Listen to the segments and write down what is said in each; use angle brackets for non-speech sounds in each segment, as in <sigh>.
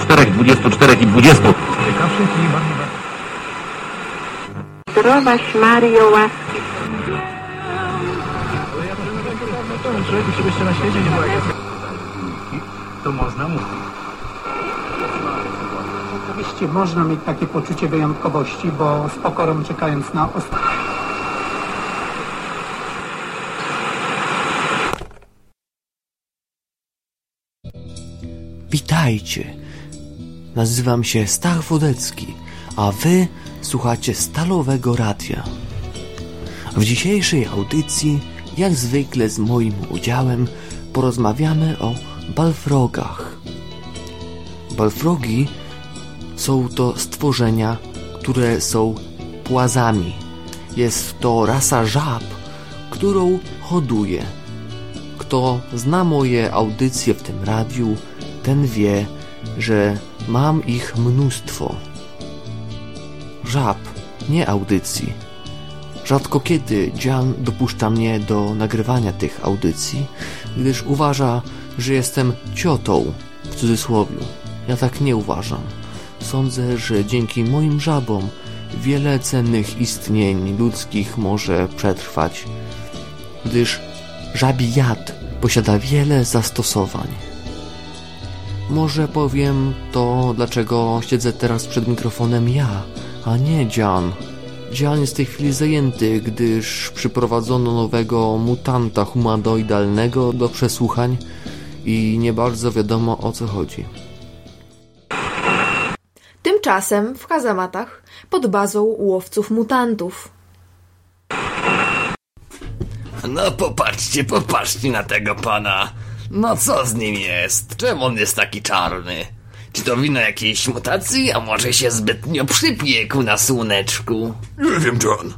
Czterech, dwudziestu, czterech i dwudziestu. Zdrowaś Mario łaski. To można mówić. Oczywiście można mieć takie poczucie wyjątkowości, bo z pokorą czekając na ostatnie. Witajcie. Nazywam się Stach Wodecki, a wy słuchacie Stalowego Radia. W dzisiejszej audycji, jak zwykle z moim udziałem, porozmawiamy o balfrogach. Balfrogi są to stworzenia, które są płazami. Jest to rasa żab, którą hoduję. Kto zna moje audycje w tym radiu, ten wie, że mam ich mnóstwo. Żab, nie audycji. Rzadko kiedy Jan dopuszcza mnie do nagrywania tych audycji, gdyż uważa, że jestem ciotą, w cudzysłowie. Ja tak nie uważam. Sądzę, że dzięki moim żabom wiele cennych istnień ludzkich może przetrwać, gdyż żabi jad posiada wiele zastosowań. Może powiem to, dlaczego siedzę teraz przed mikrofonem ja, a nie Jan. Jan jest w tej chwili zajęty, gdyż przyprowadzono nowego mutanta humanoidalnego do przesłuchań i nie bardzo wiadomo o co chodzi. Tymczasem w kazamatach pod bazą łowców mutantów. No popatrzcie, popatrzcie na tego pana. No co z nim jest? Czemu on jest taki czarny? Czy to wina jakiejś mutacji, a może się zbytnio przypiekł na słoneczku? Nie wiem, John.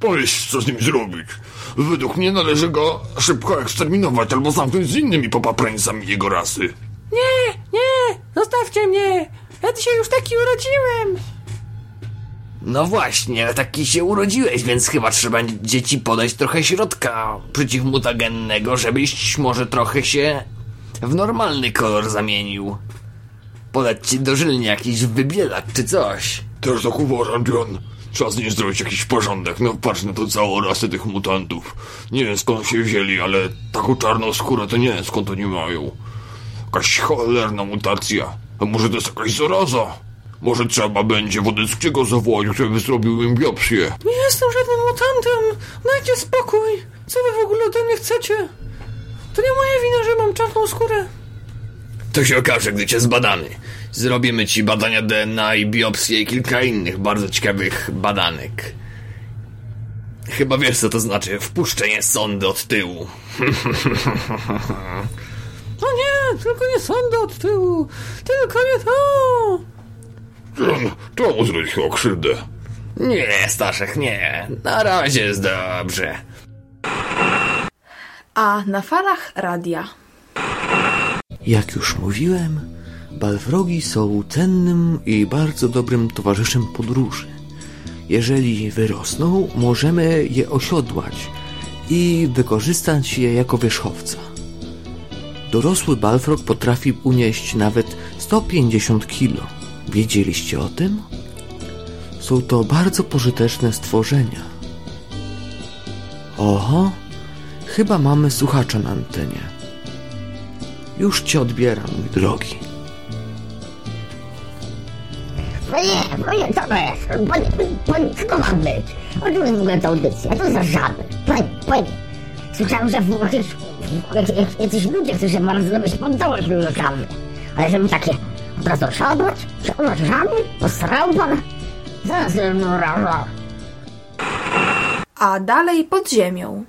Powiedz, co z nim zrobić. Według mnie należy go szybko eksterminować albo zamknąć z innymi popaprańcami jego rasy. Nie, nie, zostawcie mnie. Ja dzisiaj już taki urodziłem. No właśnie, taki się urodziłeś, więc chyba trzeba dzieci podać trochę środka przeciwmutagennego, żebyś może trochę się w normalny kolor zamienił. Podać ci dożylnie jakiś wybielak czy coś. Też tak uważam, John. Trzeba z nim zrobić jakiś porządek. No patrz na to całą rasę tych mutantów. Nie wiem skąd się wzięli, ale taką czarną skórę to nie wiem skąd oni mają. Jakaś cholerna mutacja. A może to jest jakaś zaraza? Może trzeba będzie Wodeckiego zawołać, żeby zrobił im biopsję. Nie jestem żadnym mutantem. Dajcie spokój. Co wy w ogóle ode mnie chcecie? To nie moja wina, że mam czarną skórę. To się okaże, gdy cię zbadamy. Zrobimy ci badania DNA i biopsję i kilka innych bardzo ciekawych badanek. Chyba wiesz, co to znaczy wpuszczenie sondy od tyłu. <laughs> No nie, tylko nie sądzę od tyłu. Tylko nie to. To mu zrobić chyba krzywdę. Nie, Staszek, nie. Na razie jest dobrze. A na falach radia. Jak już mówiłem, balfrogi są cennym i bardzo dobrym towarzyszem podróży. Jeżeli wyrosną, możemy je osiodłać i wykorzystać je jako wierzchowca. Dorosły balfrog potrafi unieść nawet 150 kg. Wiedzieliście o tym? Są to bardzo pożyteczne stworzenia. Oho, chyba mamy słuchacza na antenie. Już cię odbieram, mój drogi. Panie, panie, co to jest? Panie, panie, co to ma być? O czym jest w ogóle ta audycja? Co za żaby? Panie, panie, słyszałem, że w, w, jacyś ludzie się bardzo robić poddałość mi do kawy. Ale żeby takie Posrał pan? Zaraz no raża. A dalej pod ziemią.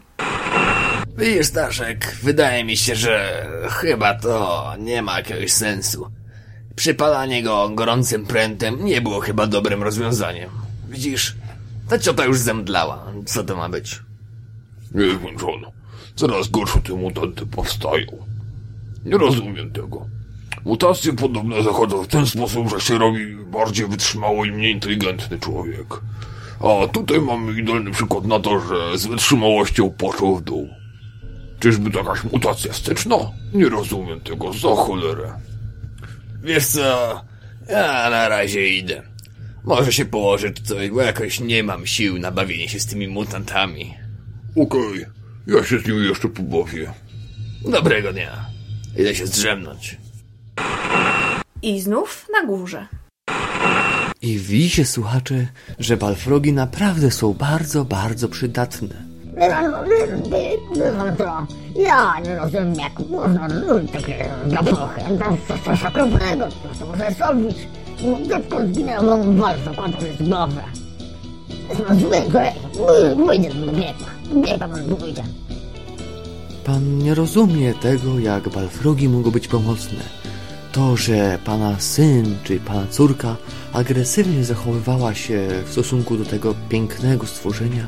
Widzisz, Staszek, wydaje mi się, że chyba to nie ma jakiegoś sensu. Przypalanie go gorącym prętem nie było chyba dobrym rozwiązaniem. Widzisz, ta ciota już zemdlała. Co to ma być? Nie wiem, John. Coraz gorsze te mutanty powstają. Nie rozumiem tego. Mutacje podobno zachodzą w ten sposób, że się robi bardziej wytrzymały i mniej inteligentny człowiek. A tutaj mamy idealny przykład na to, że z wytrzymałością poszło w dół. Czyżby to jakaś mutacja wsteczna? Nie rozumiem tego, za cholerę. Wiesz co? Ja na razie idę. Może się położę coś, bo jakoś nie mam sił na bawienie się z tymi mutantami. Okej, ja się z nim jeszcze pobawię. Dobrego dnia. Idę się zdrzemnąć. I znów na górze. I widzicie, słuchacze, że balfrogi naprawdę są bardzo, bardzo przydatne. Ja nie rozumiem, jak można lubić takie zapachy. To jest coś okropnego, to może zrobić. Dziecko zginęło w walce, kładł jest głowę. Jest zły człowiek, pójdzie do biegła. Biegła pan pójdzie. Pan nie rozumie tego, jak balfrogi mogą być pomocne. To, że pana syn czy pana córka agresywnie zachowywała się w stosunku do tego pięknego stworzenia,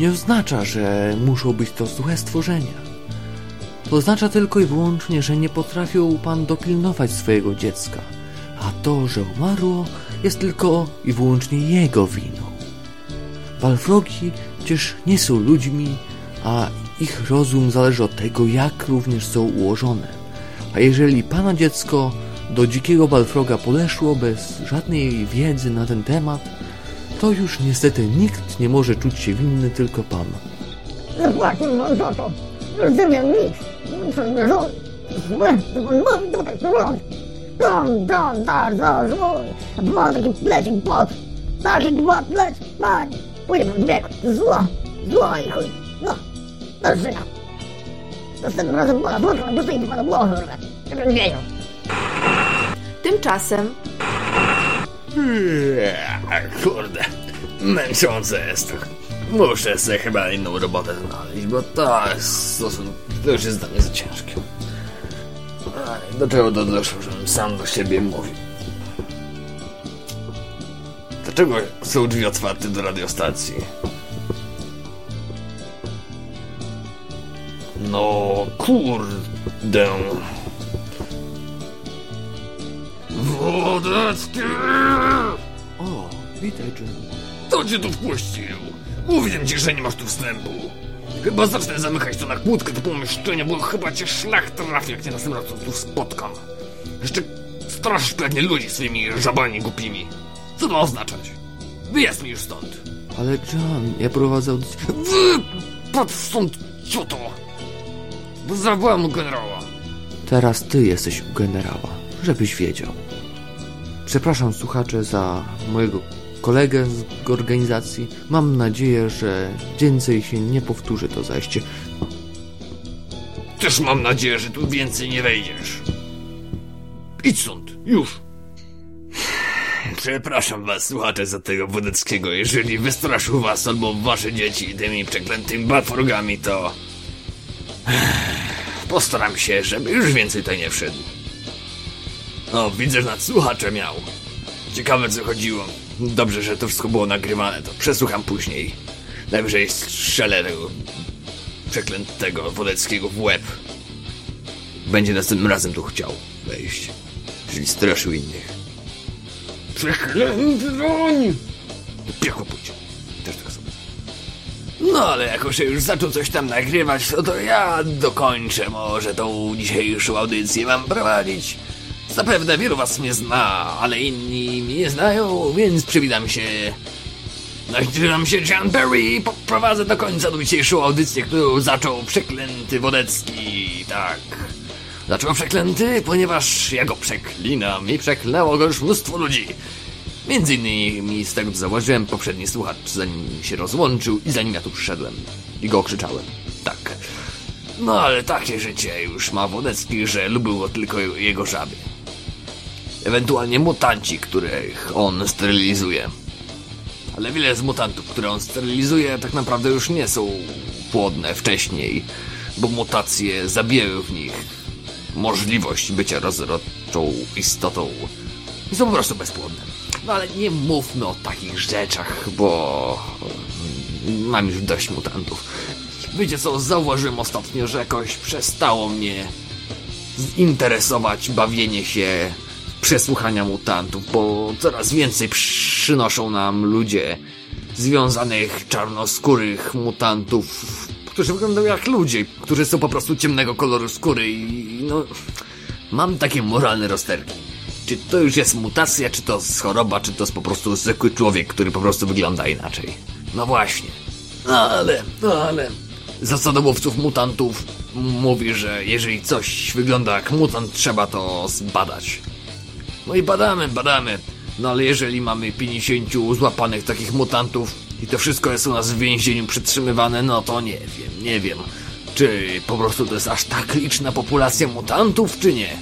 nie oznacza, że muszą być to złe stworzenia. Oznacza tylko i wyłącznie, że nie potrafił pan dopilnować swojego dziecka, a to, że umarło, jest tylko i wyłącznie jego winą. Balfrogi przecież nie są ludźmi, a ich rozum zależy od tego, jak również są ułożone. A jeżeli pana dziecko do dzikiego balfroga podeszło bez żadnej wiedzy na ten temat, to już niestety nikt nie może czuć się winny, tylko pan. Zapłacił mu za to. Rozumiem nic. On mówi tutaj, robi. Don, don, bardzo zły. A pan taki plecik pot. Taki pot plec, panie. Pójdę pan bieg. Zło, zło i chuj. No, do życia. Następnym razem pana to sobie pana. Żebym wiedział. Tymczasem Eee, Kurde, męczące jest to. Muszę sobie chyba inną robotę znaleźć, bo to jest stosunek, to już jest dla mnie za ciężkie. Do czego to doszło, żebym sam do siebie mówił? Dlaczego są drzwi otwarte do radiostacji? No kurde. Wodecki! O, witaj, Jim. Kto cię tu wpuścił? Mówiłem ci, że nie masz tu wstępu. Chyba zacznę zamykać to na kłódkę do pomieszczenia, bo chyba cię szlak trafi, jak cię następnym razem tu spotkam. Jeszcze straszysz pewnie ludzi swoimi żabami głupimi. Co to ma oznaczać? Wyjazd mi już stąd. Ale John, ja prowadzę. Patrz stąd, cioto! Bo zawołam generała. Teraz ty jesteś u generała, żebyś wiedział. Przepraszam słuchacze za mojego kolegę z organizacji. Mam nadzieję, że więcej się nie powtórzy to zajście. Też mam nadzieję, że tu więcej nie wejdziesz. Idź stąd, już. Przepraszam was, słuchacze, za tego Wodeckiego. Jeżeli wystraszył was albo wasze dzieci tymi przeklętymi batworgami, to... <sighs> Postaram się, żeby już więcej tutaj nie wszedł. O, widzę, że nad słuchacze miał. Ciekawe, co chodziło. Dobrze, że to wszystko było nagrywane, to przesłucham później. Najwyżej strzelę tego przeklętego Wodeckiego w łeb. Będzie następnym razem tu chciał wejść. Jeżeli straszył innych. Przeklęty broń! Piekło pójdź. No ale jako, że już zaczął coś tam nagrywać, no to ja dokończę może tą dzisiejszą audycję mam prowadzić. Zapewne wielu was mnie zna, ale inni mnie nie znają, więc przywitam się. Nazywam się John Perry i poprowadzę do końca tą dzisiejszą audycję, którą zaczął przeklęty Wodecki. Tak. Dlaczego przeklęty? Ponieważ ja go przeklinam i przeklęło go już mnóstwo ludzi. Między innymi z tego co zauważyłem poprzedni słuchacz, zanim się rozłączył i zanim ja tu przyszedłem. I go okrzyczałem. Tak. No ale takie życie już ma Wodecki, że lubił tylko jego żaby. Ewentualnie mutanci, których on sterylizuje. Ale wiele z mutantów, które on sterylizuje, tak naprawdę już nie są płodne wcześniej, bo mutacje zabijają w nich możliwość bycia rozrodczą istotą i są po prostu bezpłodne. No ale nie mówmy o takich rzeczach, bo mam już dość mutantów. Wiecie co, zauważyłem ostatnio, że jakoś przestało mnie interesować bawienie się przesłuchania mutantów, bo coraz więcej przynoszą nam ludzie związanych czarnoskórych mutantów, którzy wyglądają jak ludzie, którzy są po prostu ciemnego koloru skóry i no... Mam takie moralne rozterki. Czy to już jest mutacja, czy to jest choroba, czy to jest po prostu zwykły człowiek, który po prostu wygląda inaczej. No właśnie. No ale, no ale... Zasada łowców mutantów mówi, że jeżeli coś wygląda jak mutant, trzeba to zbadać. No i badamy, badamy. No ale jeżeli mamy 50 złapanych takich mutantów i to wszystko jest u nas w więzieniu przytrzymywane, no to nie wiem, nie wiem. Czy po prostu to jest aż tak liczna populacja mutantów, czy nie?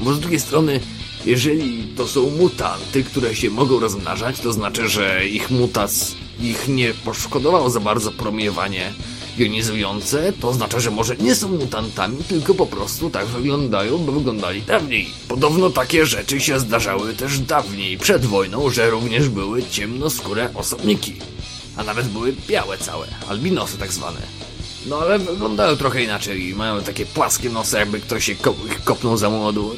Bo z drugiej strony, jeżeli to są mutanty, które się mogą rozmnażać, to znaczy, że ich mutac ich nie poszkodowało za bardzo promieniowanie jonizujące, to oznacza, że może nie są mutantami, tylko po prostu tak wyglądają, bo wyglądali dawniej. Podobno takie rzeczy się zdarzały też dawniej, przed wojną, że również były ciemnoskóre osobniki. A nawet były białe całe, albinosy tak zwane. No ale wyglądają trochę inaczej i mają takie płaskie nosy, jakby ktoś się ko ich kopnął za młodu.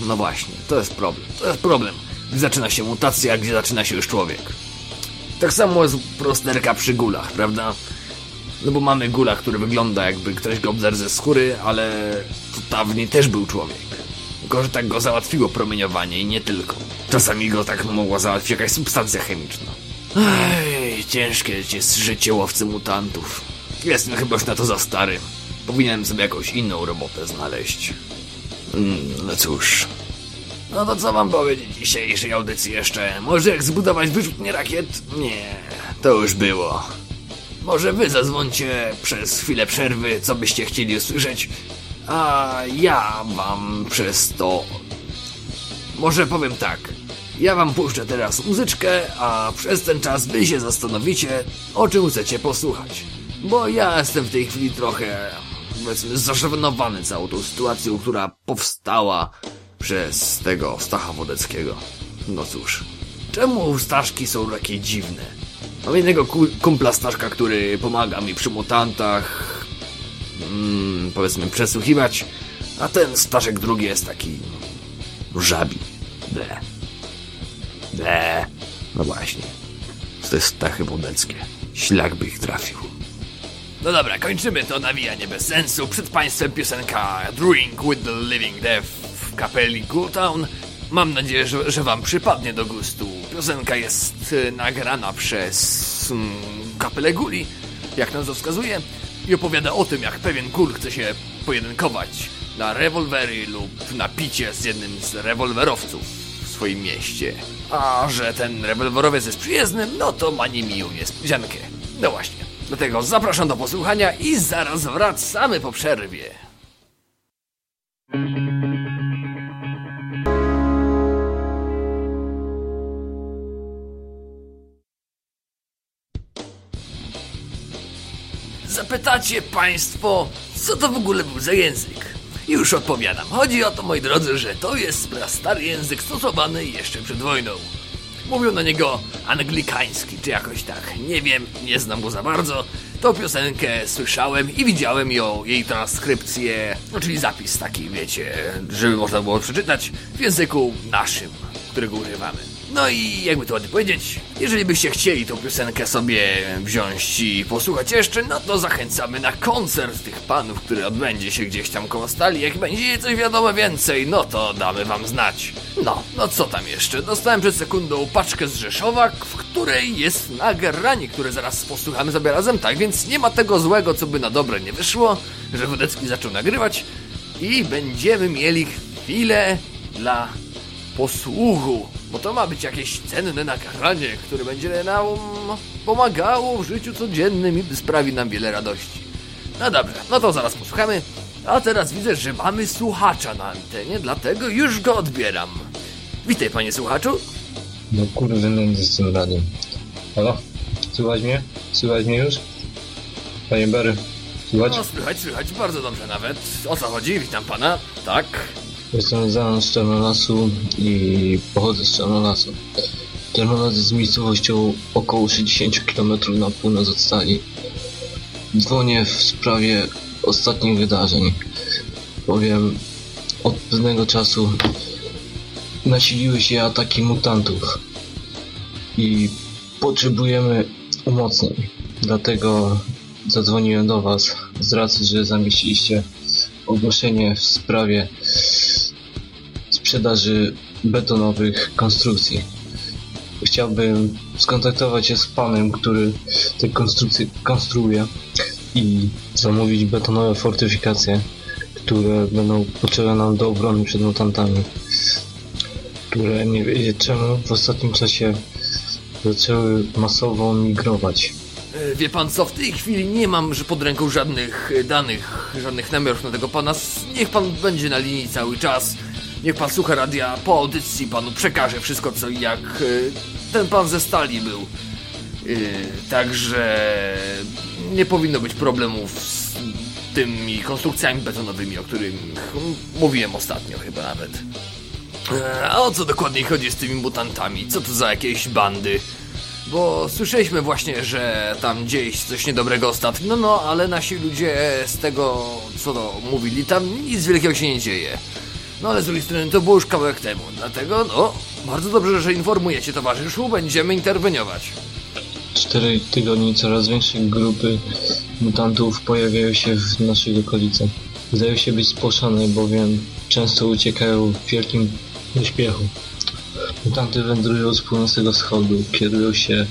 No właśnie, to jest problem. To jest problem. Gdzie zaczyna się mutacja, gdzie zaczyna się już człowiek. Tak samo jest prosterka przy gulach, prawda? No bo mamy gula, który wygląda jakby ktoś go obdarł ze skóry, ale to dawniej też był człowiek. Tylko, że tak go załatwiło promieniowanie i nie tylko. Czasami go tak mogła załatwić jakaś substancja chemiczna. Ej, ciężkie jest życie łowcy mutantów. Jestem chyba już na to za stary. Powinienem sobie jakąś inną robotę znaleźć. Mm, no cóż. No to co mam powiedzieć dzisiejszej audycji jeszcze? Może jak zbudować wyrzutnie rakiet? Nie, to już było. Może wy zadzwońcie przez chwilę przerwy, co byście chcieli usłyszeć, a ja wam przez to... Może powiem tak. Ja wam puszczę teraz muzyczkę, a przez ten czas wy się zastanowicie, o czym chcecie posłuchać. Bo ja jestem w tej chwili trochę, powiedzmy, zaszowinowany całą tą sytuacją, która powstała przez tego Stacha Wodeckiego. No cóż, czemu Staszki są takie dziwne? Mam jednego ku- kumpla Staszka, który pomaga mi przy mutantach, mm, powiedzmy, przesłuchiwać, a ten Staszek drugi jest taki żabi. Ble. Ble. No właśnie. To jest Stachy Wodeckie. Ślak by ich trafił. No dobra, kończymy to nawijanie bez sensu. Przed państwem piosenka Drink with the Living Death w kapeli Cooltown. Mam nadzieję, że, że wam przypadnie do gustu. Piosenka jest y, nagrana przez mm, kapelę Guli, jak nazwa wskazuje, i opowiada o tym, jak pewien kul chce się pojedynkować na rewolwery lub na picie z jednym z rewolwerowców w swoim mieście. A że ten rewolwerowiec jest przyjezdny, no to ma niemiłą niespodziankę. No właśnie. Dlatego zapraszam do posłuchania i zaraz wracamy po przerwie. Zapytacie Państwo, co to w ogóle był za język? Już odpowiadam. Chodzi o to, moi drodzy, że to jest stary język stosowany jeszcze przed wojną. Mówią na niego anglikański, czy jakoś tak. Nie wiem, nie znam go za bardzo. Tą piosenkę słyszałem i widziałem ją, jej transkrypcję, no czyli zapis taki, wiecie, żeby można było przeczytać w języku naszym, którego używamy. No i jakby to ładnie powiedzieć, jeżeli byście chcieli tą piosenkę sobie wziąć i posłuchać jeszcze, no to zachęcamy na koncert tych panów, który odbędzie się gdzieś tam koło stali. Jak będzie coś wiadomo więcej, no to damy wam znać. No, no co tam jeszcze? Dostałem przed sekundą paczkę z Rzeszowa, w której jest nagranie, które zaraz posłuchamy sobie razem, tak więc nie ma tego złego, co by na dobre nie wyszło, że Wodecki zaczął nagrywać i będziemy mieli chwilę dla posłuchu, bo to ma być jakieś cenne nagranie, które będzie nam pomagało w życiu codziennym i sprawi nam wiele radości. No dobrze, no to zaraz posłuchamy. A teraz widzę, że mamy słuchacza na antenie, dlatego już go odbieram. Witaj, panie słuchaczu. No kurde, nędzę z tym radiem. Halo? Słychać mnie? Słychać mnie już? Panie Berry, słychać? No, słychać, słychać, bardzo dobrze nawet. O co chodzi? Witam pana. Tak. Jestem z Czarnolasu i pochodzę z Czarnolasu. Czarnolas jest miejscowością około 60 km na północ od stali. Dzwonię w sprawie ostatnich wydarzeń. Bowiem od pewnego czasu nasiliły się ataki mutantów i potrzebujemy umocnień. Dlatego zadzwoniłem do Was z racji, że zamieściliście ogłoszenie w sprawie sprzedaży betonowych konstrukcji. Chciałbym skontaktować się z panem, który te konstrukcje konstruuje i zamówić betonowe fortyfikacje, które będą potrzebne nam do obrony przed mutantami, które nie wiedzieć czemu w ostatnim czasie zaczęły masowo migrować. E, Wie pan co, w tej chwili nie mam że pod ręką żadnych e, danych, żadnych namiarów na tego pana. Niech pan będzie na linii cały czas. Niech pan słucha radia, po audycji panu przekaże wszystko co jak e, ten pan ze stali był. E, Także nie powinno być problemów z tymi konstrukcjami betonowymi, o których mówiłem ostatnio chyba nawet. E, A o co dokładnie chodzi z tymi mutantami? Co to za jakieś bandy? Bo słyszeliśmy właśnie, że tam się coś niedobrego ostatnio, no no, ale nasi ludzie z tego, co to mówili, tam nic wielkiego się nie dzieje. No ale z drugiej strony to było już kawałek temu, dlatego no, bardzo dobrze, że informujecie towarzyszu, będziemy interweniować. cztery tygodni coraz większe grupy mutantów pojawiają się w naszej okolicy. Zdają się być spłoszone, bowiem często uciekają w wielkim pośpiechu. Mutanty wędrują z północnego wschodu, kierują się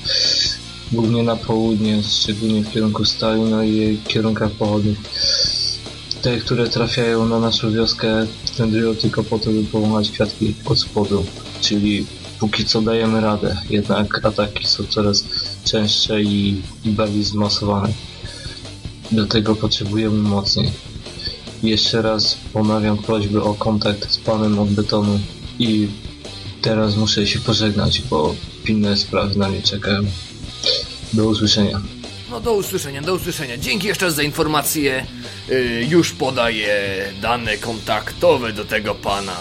głównie na południe, szczególnie w kierunku stali, no i jej kierunkach pochodnych. Te, które trafiają na naszą wioskę, wędrują tylko po to, by połamać kwiatki od spodu, czyli póki co dajemy radę, jednak ataki są coraz częstsze i, i bardziej zmasowane. Do tego potrzebujemy mocniej. Jeszcze raz ponawiam prośbę o kontakt z panem od betonu i teraz muszę się pożegnać, bo pilne sprawy na mnie czekają. Do usłyszenia. No do usłyszenia, do usłyszenia. Dzięki jeszcze raz za informację. Yy, już podaję dane kontaktowe do tego pana.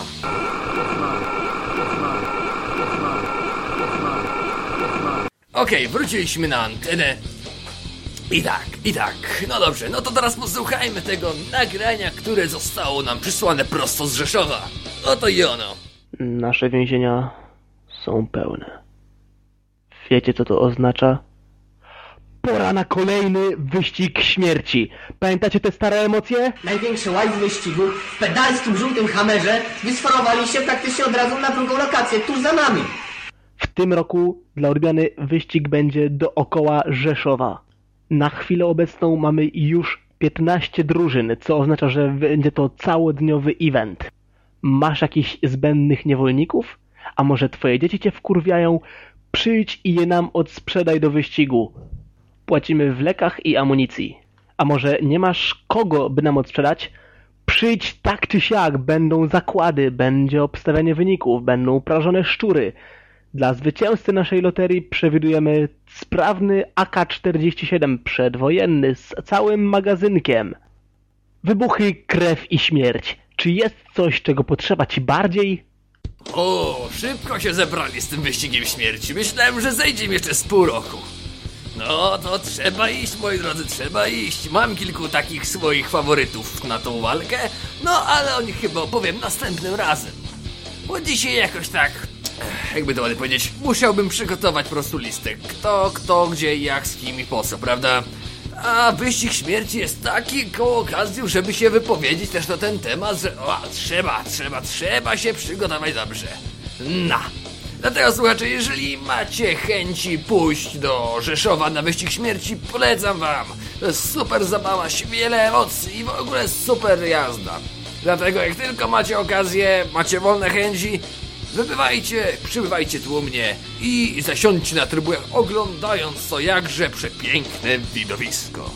Okej, wróciliśmy na antenę. I tak, i tak. No dobrze, no to teraz posłuchajmy tego nagrania, które zostało nam przysłane prosto z Rzeszowa. Oto i ono. Nasze więzienia są pełne. Wiecie, co to oznacza? Pora na kolejny wyścig śmierci. Pamiętacie te stare emocje? Największy łajs wyścigu w pedalskim żółtym hamerze wysforowali się praktycznie od razu na drugą lokację, tuż za nami. W tym roku dla odmiany wyścig będzie dookoła Rzeszowa. Na chwilę obecną mamy już 15 drużyn, co oznacza, że będzie to całodniowy event. Masz jakichś zbędnych niewolników? A może twoje dzieci cię wkurwiają? Przyjdź i je nam odsprzedaj do wyścigu. Płacimy w lekach i amunicji. A może nie masz kogo, by nam odsprzedać? Przyjdź tak czy siak, będą zakłady, będzie obstawianie wyników, będą prażone szczury. Dla zwycięzcy naszej loterii przewidujemy sprawny AK-47 przedwojenny z całym magazynkiem. Wybuchy, krew i śmierć. Czy jest coś, czego potrzeba ci bardziej? O, szybko się zebrali z tym wyścigiem śmierci. Myślałem, że zejdzie mi jeszcze z pół roku. No to trzeba iść, moi drodzy, trzeba iść. Mam kilku takich swoich faworytów na tą walkę, no ale o nich chyba opowiem następnym razem. Bo dzisiaj jakoś tak, eh, jakby to ładnie powiedzieć, musiałbym przygotować po prostu listę. Kto, kto, gdzie, jak, z kim i po co, prawda? A wyścig śmierci jest taką okazją, żeby się wypowiedzieć też na ten temat, że o, trzeba, trzeba, trzeba się przygotować dobrze. Na. Dlatego słuchacze, jeżeli macie chęci pójść do Rzeszowa na wyścig śmierci, polecam wam. To jest super zabawa, wiele emocji i w ogóle super jazda. Dlatego jak tylko macie okazję, macie wolne chęci, wybywajcie, przybywajcie tłumnie i zasiądźcie na trybunach oglądając to jakże przepiękne widowisko.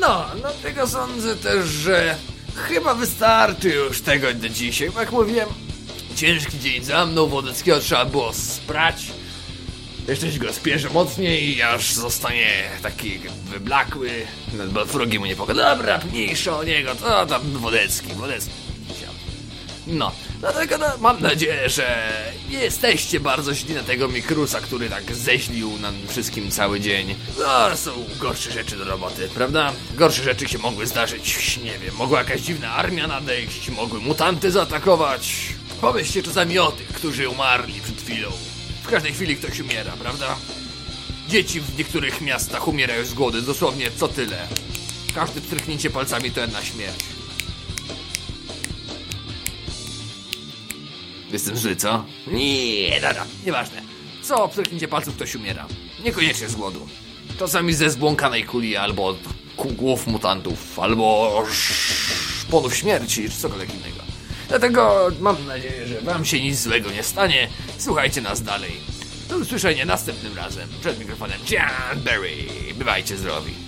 No, dlatego sądzę też, że chyba wystarczy już tego do dzisiaj, jak mówiłem, ciężki dzień za mną, Wodeckiego trzeba było sprać. Jeszcze się go spieszę mocniej, aż zostanie taki wyblakły. Nad Balfrogiem mu nie pogoda. Dobra, mniejsza o niego, to tam Wodecki, Wodecki. No, dlatego no, mam nadzieję, że nie jesteście bardzo źli na tego Mikrusa, który tak zeźlił nam wszystkim cały dzień. No, są gorsze rzeczy do roboty, prawda? Gorsze rzeczy się mogły zdarzyć, nie wiem, mogła jakaś dziwna armia nadejść, mogły mutanty zaatakować. Pomyślcie czasami o tych, którzy umarli przed chwilą. W każdej chwili ktoś umiera, prawda? Dzieci w niektórych miastach umierają z głodu, dosłownie co tyle. Każde pstryknięcie palcami to jedna śmierć. Jestem zły, co? Nie, dada, nieważne. Co pstryknięcie palców ktoś umiera. Niekoniecznie z głodu. Czasami ze zbłąkanej kuli, albo od ku- głów mutantów, albo szponów śmierci, czy cokolwiek innego. Dlatego mam nadzieję, że wam się nic złego nie stanie. Słuchajcie nas dalej. Do usłyszenia następnym razem. Przed mikrofonem Jan Berry. Bywajcie zdrowi.